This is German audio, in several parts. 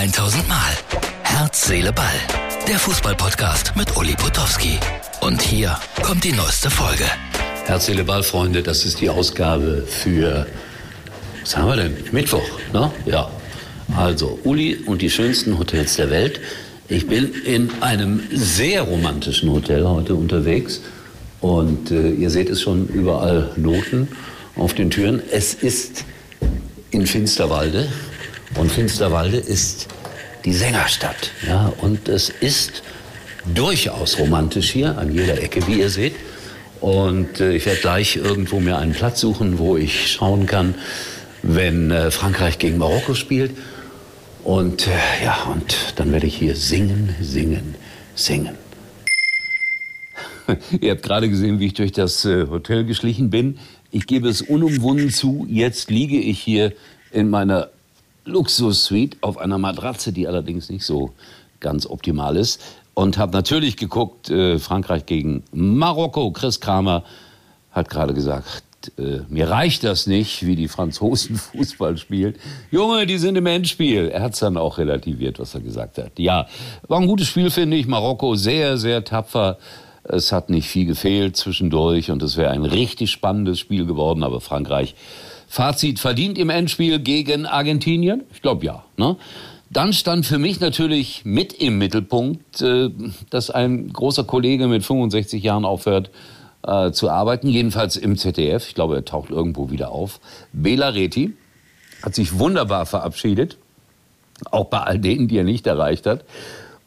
1000 Mal. Herz, Seele, Ball. Der Fußballpodcast mit Uli Potowski. Und hier kommt die neueste Folge. Herz, Seele, Ball, Freunde, das ist die Ausgabe für, was haben wir denn? Mittwoch, ne? Ja. Also, Uli und die schönsten Hotels der Welt. Ich bin in einem sehr romantischen Hotel heute unterwegs. Und äh, ihr seht es schon überall Noten auf den Türen. Es ist in Finsterwalde. Und Finsterwalde ist die Sängerstadt. Ja, und es ist durchaus romantisch hier an jeder Ecke, wie ihr seht. Und äh, ich werde gleich irgendwo mir einen Platz suchen, wo ich schauen kann, wenn äh, Frankreich gegen Marokko spielt. Und äh, ja, und dann werde ich hier singen, singen, singen. Ihr habt gerade gesehen, wie ich durch das äh, Hotel geschlichen bin. Ich gebe es unumwunden zu, jetzt liege ich hier in meiner Luxus-Suite auf einer Matratze, die allerdings nicht so ganz optimal ist. Und habe natürlich geguckt, äh, Frankreich gegen Marokko. Chris Kramer hat gerade gesagt, äh, mir reicht das nicht, wie die Franzosen Fußball spielen. Junge, die sind im Endspiel. Er hat es dann auch relativiert, was er gesagt hat. Ja, war ein gutes Spiel, finde ich. Marokko sehr, sehr tapfer. Es hat nicht viel gefehlt zwischendurch und es wäre ein richtig spannendes Spiel geworden. Aber Frankreich, Fazit, verdient im Endspiel gegen Argentinien? Ich glaube ja. Ne? Dann stand für mich natürlich mit im Mittelpunkt, äh, dass ein großer Kollege mit 65 Jahren aufhört äh, zu arbeiten, jedenfalls im ZDF. Ich glaube, er taucht irgendwo wieder auf. Bela Reti hat sich wunderbar verabschiedet, auch bei all denen, die er nicht erreicht hat.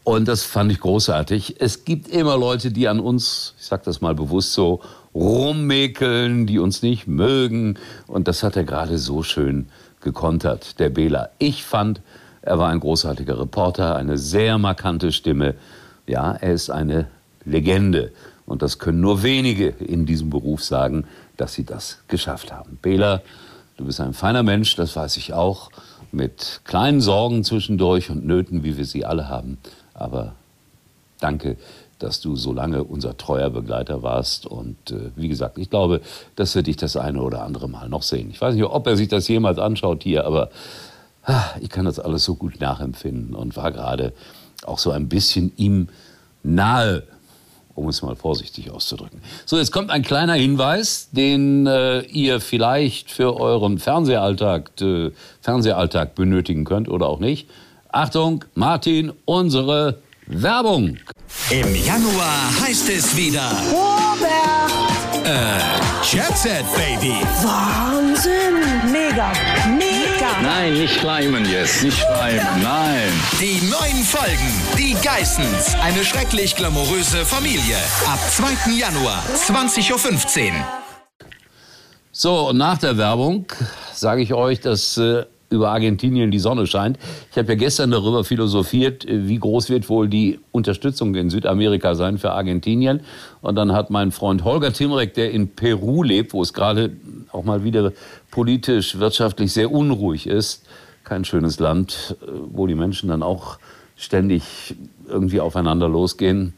Und das fand ich großartig. Es gibt immer Leute, die an uns, ich sag das mal bewusst so, rummäkeln, die uns nicht mögen. Und das hat er gerade so schön gekontert, der Bela. Ich fand, er war ein großartiger Reporter, eine sehr markante Stimme. Ja, er ist eine Legende. Und das können nur wenige in diesem Beruf sagen, dass sie das geschafft haben. Bela, du bist ein feiner Mensch, das weiß ich auch, mit kleinen Sorgen zwischendurch und Nöten, wie wir sie alle haben. Aber danke, dass du so lange unser treuer Begleiter warst. Und äh, wie gesagt, ich glaube, dass wir dich das eine oder andere Mal noch sehen. Ich weiß nicht, ob er sich das jemals anschaut hier, aber ah, ich kann das alles so gut nachempfinden und war gerade auch so ein bisschen ihm nahe, um es mal vorsichtig auszudrücken. So, jetzt kommt ein kleiner Hinweis, den äh, ihr vielleicht für euren Fernsehalltag, äh, Fernsehalltag benötigen könnt oder auch nicht. Achtung, Martin, unsere Werbung. Im Januar heißt es wieder Robert! äh, Jet Set Baby. Wahnsinn! Mega! Mega! Nein, nicht schleimen jetzt, nicht schleimen, nein. Die neuen Folgen, die Geissens, eine schrecklich glamouröse Familie. Ab 2. Januar, 20.15 Uhr. So, und nach der Werbung sage ich euch, dass äh, über Argentinien die Sonne scheint. Ich habe ja gestern darüber philosophiert, äh, wie groß wird wohl die Unterstützung in Südamerika sein für Argentinien. Und dann hat mein Freund Holger Timrek, der in Peru lebt, wo es gerade auch mal wieder politisch, wirtschaftlich sehr unruhig ist, kein schönes Land, äh, wo die Menschen dann auch ständig irgendwie aufeinander losgehen.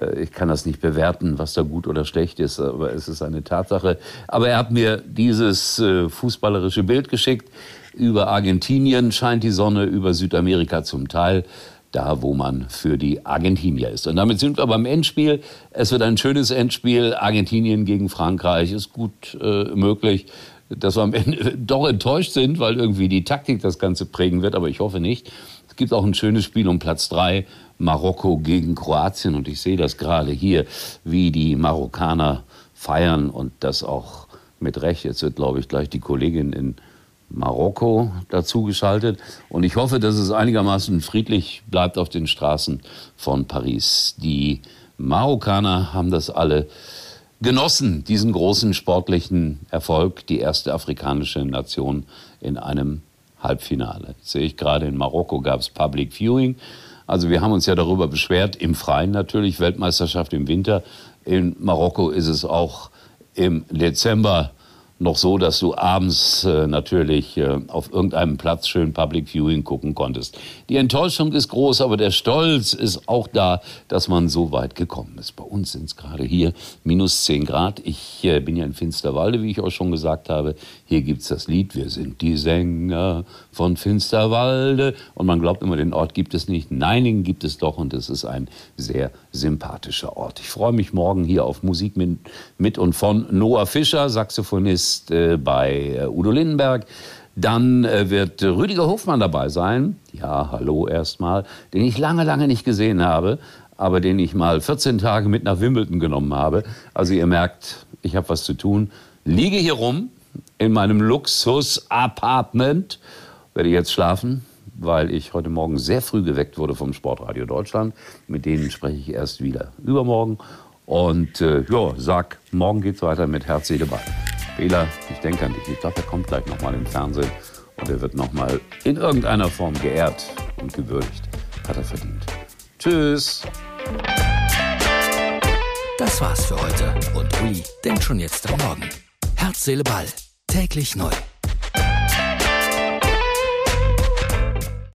Äh, Ich kann das nicht bewerten, was da gut oder schlecht ist, aber es ist eine Tatsache. Aber er hat mir dieses fußballerische Bild geschickt. Über Argentinien scheint die Sonne, über Südamerika zum Teil, da wo man für die Argentinier ist. Und damit sind wir beim Endspiel. Es wird ein schönes Endspiel. Argentinien gegen Frankreich ist gut äh, möglich dass wir am Ende doch enttäuscht sind, weil irgendwie die Taktik das Ganze prägen wird, aber ich hoffe nicht. Es gibt auch ein schönes Spiel um Platz drei, Marokko gegen Kroatien und ich sehe das gerade hier, wie die Marokkaner feiern und das auch mit Recht. Jetzt wird, glaube ich, gleich die Kollegin in Marokko dazugeschaltet. Und ich hoffe, dass es einigermaßen friedlich bleibt auf den Straßen von Paris. Die Marokkaner haben das alle genossen, diesen großen sportlichen Erfolg, die erste afrikanische Nation in einem Halbfinale. Das sehe ich gerade in Marokko gab es Public Viewing. Also wir haben uns ja darüber beschwert, im Freien natürlich, Weltmeisterschaft im Winter. In Marokko ist es auch im Dezember noch so, dass du abends äh, natürlich äh, auf irgendeinem Platz schön Public Viewing gucken konntest. Die Enttäuschung ist groß, aber der Stolz ist auch da, dass man so weit gekommen ist. Bei uns sind es gerade hier minus 10 Grad. Ich äh, bin ja in Finsterwalde, wie ich auch schon gesagt habe. Hier gibt's das Lied Wir sind die Sänger von Finsterwalde. Und man glaubt immer, den Ort gibt es nicht. Nein, den gibt es doch und es ist ein sehr sympathischer Ort. Ich freue mich morgen hier auf Musik mit, mit und von Noah Fischer, Saxophonist äh, bei äh, Udo Lindenberg. Dann äh, wird Rüdiger Hofmann dabei sein. Ja, hallo erstmal, den ich lange, lange nicht gesehen habe, aber den ich mal 14 Tage mit nach Wimbledon genommen habe. Also ihr merkt, ich habe was zu tun. Liege hier rum in meinem Luxus-Apartment. Werde jetzt schlafen, weil ich heute Morgen sehr früh geweckt wurde vom Sportradio Deutschland. Mit denen spreche ich erst wieder übermorgen. Und äh, ja, sag, morgen geht's weiter mit Herz, Seele, Ball. Fehler, ich denke an dich. Ich glaube, er kommt gleich nochmal im Fernsehen und er wird nochmal in irgendeiner Form geehrt und gewürdigt. Hat er verdient. Tschüss. Das war's für heute und Uli denkt schon jetzt am Morgen. Herz, Seele, Ball. Täglich neu.